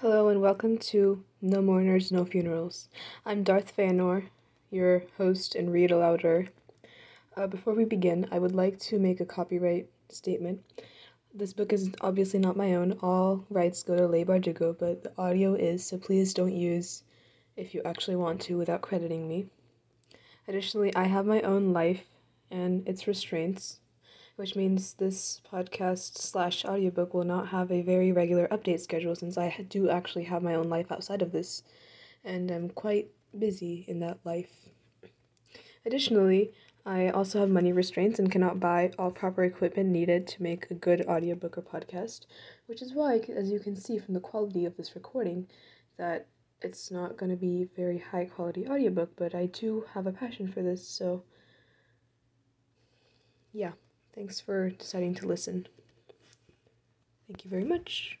Hello and welcome to No Mourners, No Funerals. I'm Darth Feanor, your host and read alouder. Uh, before we begin, I would like to make a copyright statement. This book is obviously not my own. All rights go to Leigh Bardugo, but the audio is, so please don't use if you actually want to without crediting me. Additionally, I have my own life and its restraints, which means this podcast slash audiobook will not have a very regular update schedule since I do actually have my own life outside of this, and I'm quite busy in that life. Additionally, I also have money restraints and cannot buy all proper equipment needed to make a good audiobook or podcast, which is why, as you can see from the quality of this recording, that it's not going to be very high quality audiobook, but I do have a passion for this, so yeah, thanks for deciding to listen. Thank you very much.